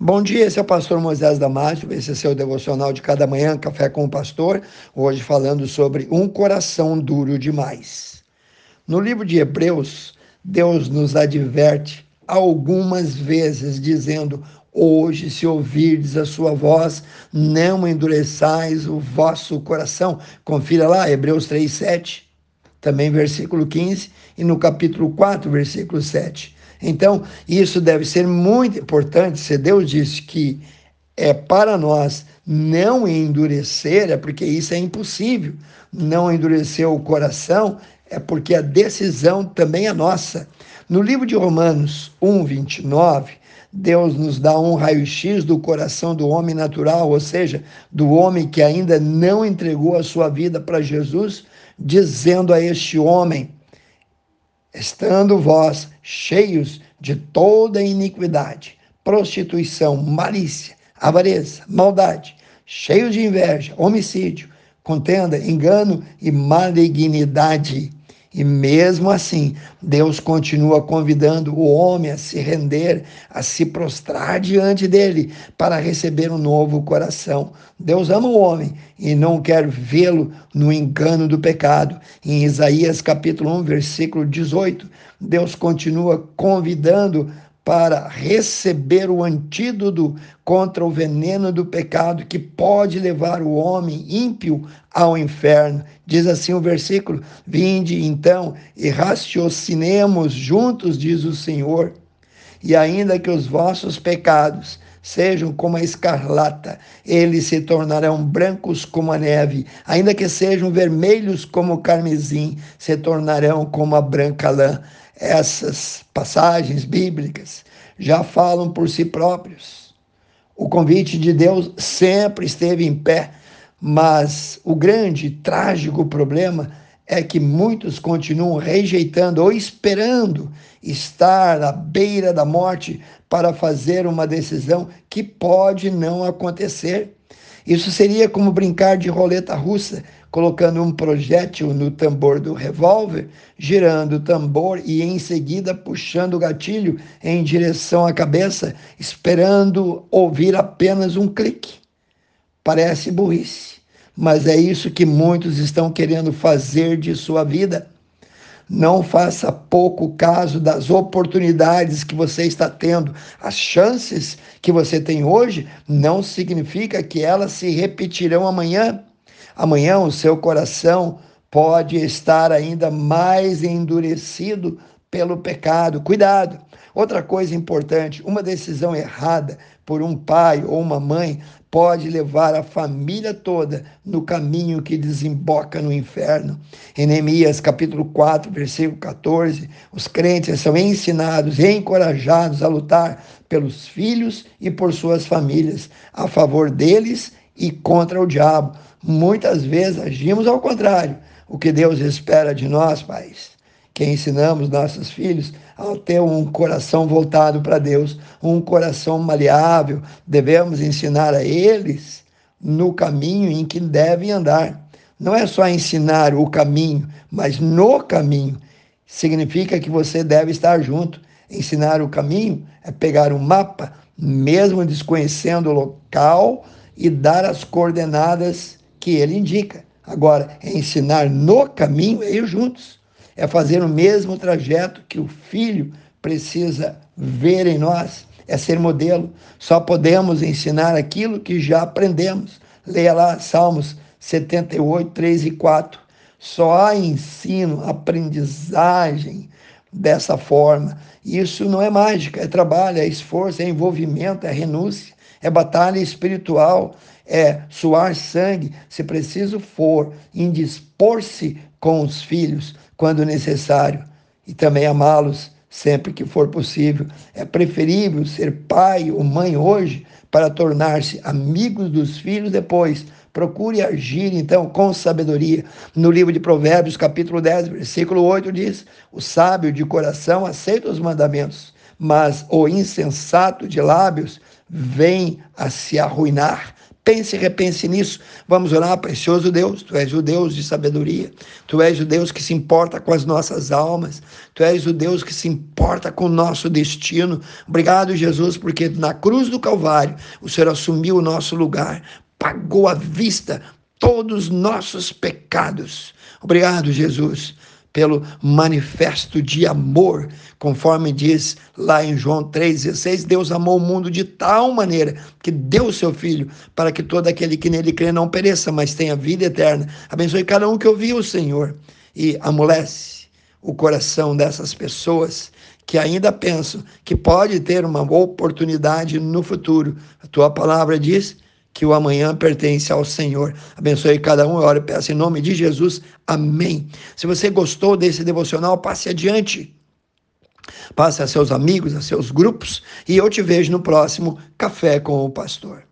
Bom dia, esse é o pastor Moisés Damásio, esse é seu devocional de cada manhã, Café com o Pastor, hoje falando sobre um coração duro demais. No livro de Hebreus, Deus nos adverte algumas vezes dizendo: Hoje, se ouvirdes a sua voz, não endureçais o vosso coração. Confira lá, Hebreus 3, 7, também versículo 15, e no capítulo 4, versículo 7. Então, isso deve ser muito importante. Se Deus disse que é para nós não endurecer, é porque isso é impossível. Não endurecer o coração é porque a decisão também é nossa. No livro de Romanos 1, 29, Deus nos dá um raio-x do coração do homem natural, ou seja, do homem que ainda não entregou a sua vida para Jesus, dizendo a este homem: estando vós cheios de toda iniquidade, prostituição, malícia, avareza, maldade, cheios de inveja, homicídio, contenda, engano e malignidade. E mesmo assim, Deus continua convidando o homem a se render, a se prostrar diante dele para receber um novo coração. Deus ama o homem e não quer vê-lo no engano do pecado. Em Isaías capítulo 1, versículo 18, Deus continua convidando para receber o antídoto contra o veneno do pecado que pode levar o homem ímpio ao inferno. Diz assim o versículo: Vinde então e raciocinemos juntos, diz o Senhor, e ainda que os vossos pecados sejam como a escarlata, eles se tornarão brancos como a neve, ainda que sejam vermelhos como o carmesim, se tornarão como a branca lã. Essas passagens bíblicas já falam por si próprios. O convite de Deus sempre esteve em pé, mas o grande, trágico problema é que muitos continuam rejeitando ou esperando estar à beira da morte para fazer uma decisão que pode não acontecer. Isso seria como brincar de roleta russa, colocando um projétil no tambor do revólver, girando o tambor e em seguida puxando o gatilho em direção à cabeça, esperando ouvir apenas um clique. Parece burrice, mas é isso que muitos estão querendo fazer de sua vida. Não faça pouco caso das oportunidades que você está tendo. As chances que você tem hoje não significa que elas se repetirão amanhã. Amanhã o seu coração pode estar ainda mais endurecido pelo pecado. Cuidado! Outra coisa importante: uma decisão errada por um pai ou uma mãe pode levar a família toda no caminho que desemboca no inferno. Em Neemias capítulo 4, versículo 14, os crentes são ensinados e encorajados a lutar pelos filhos e por suas famílias, a favor deles e contra o diabo. Muitas vezes agimos ao contrário. O que Deus espera de nós, pais, que ensinamos nossos filhos a ter um coração voltado para Deus, um coração maleável, devemos ensinar a eles no caminho em que devem andar. Não é só ensinar o caminho, mas no caminho. Significa que você deve estar junto. Ensinar o caminho é pegar um mapa, mesmo desconhecendo o local, e dar as coordenadas que ele indica. Agora, é ensinar no caminho é ir juntos. É fazer o mesmo trajeto que o filho precisa ver em nós. É ser modelo. Só podemos ensinar aquilo que já aprendemos. Leia lá Salmos 78, 3 e 4. Só há ensino, aprendizagem dessa forma. Isso não é mágica, é trabalho, é esforço, é envolvimento, é renúncia, é batalha espiritual, é suar sangue, se preciso for, indispor-se com os filhos quando necessário e também amá-los sempre que for possível. É preferível ser pai ou mãe hoje para tornar-se amigos dos filhos depois. Procure agir então com sabedoria. No livro de Provérbios, capítulo 10, versículo 8 diz: O sábio de coração aceita os mandamentos, mas o insensato de lábios vem a se arruinar Pense e repense nisso. Vamos orar, precioso Deus. Tu és o Deus de sabedoria. Tu és o Deus que se importa com as nossas almas. Tu és o Deus que se importa com o nosso destino. Obrigado, Jesus, porque na cruz do Calvário o Senhor assumiu o nosso lugar, pagou à vista todos os nossos pecados. Obrigado, Jesus pelo manifesto de amor, conforme diz lá em João 3,16, Deus amou o mundo de tal maneira que deu o seu Filho para que todo aquele que nele crê não pereça, mas tenha vida eterna. Abençoe cada um que ouviu o Senhor e amolece o coração dessas pessoas que ainda pensam que pode ter uma oportunidade no futuro. A tua palavra diz que o amanhã pertence ao Senhor. Abençoe cada um, eu oro e peço em nome de Jesus. Amém. Se você gostou desse devocional, passe adiante. Passe a seus amigos, a seus grupos, e eu te vejo no próximo Café com o Pastor.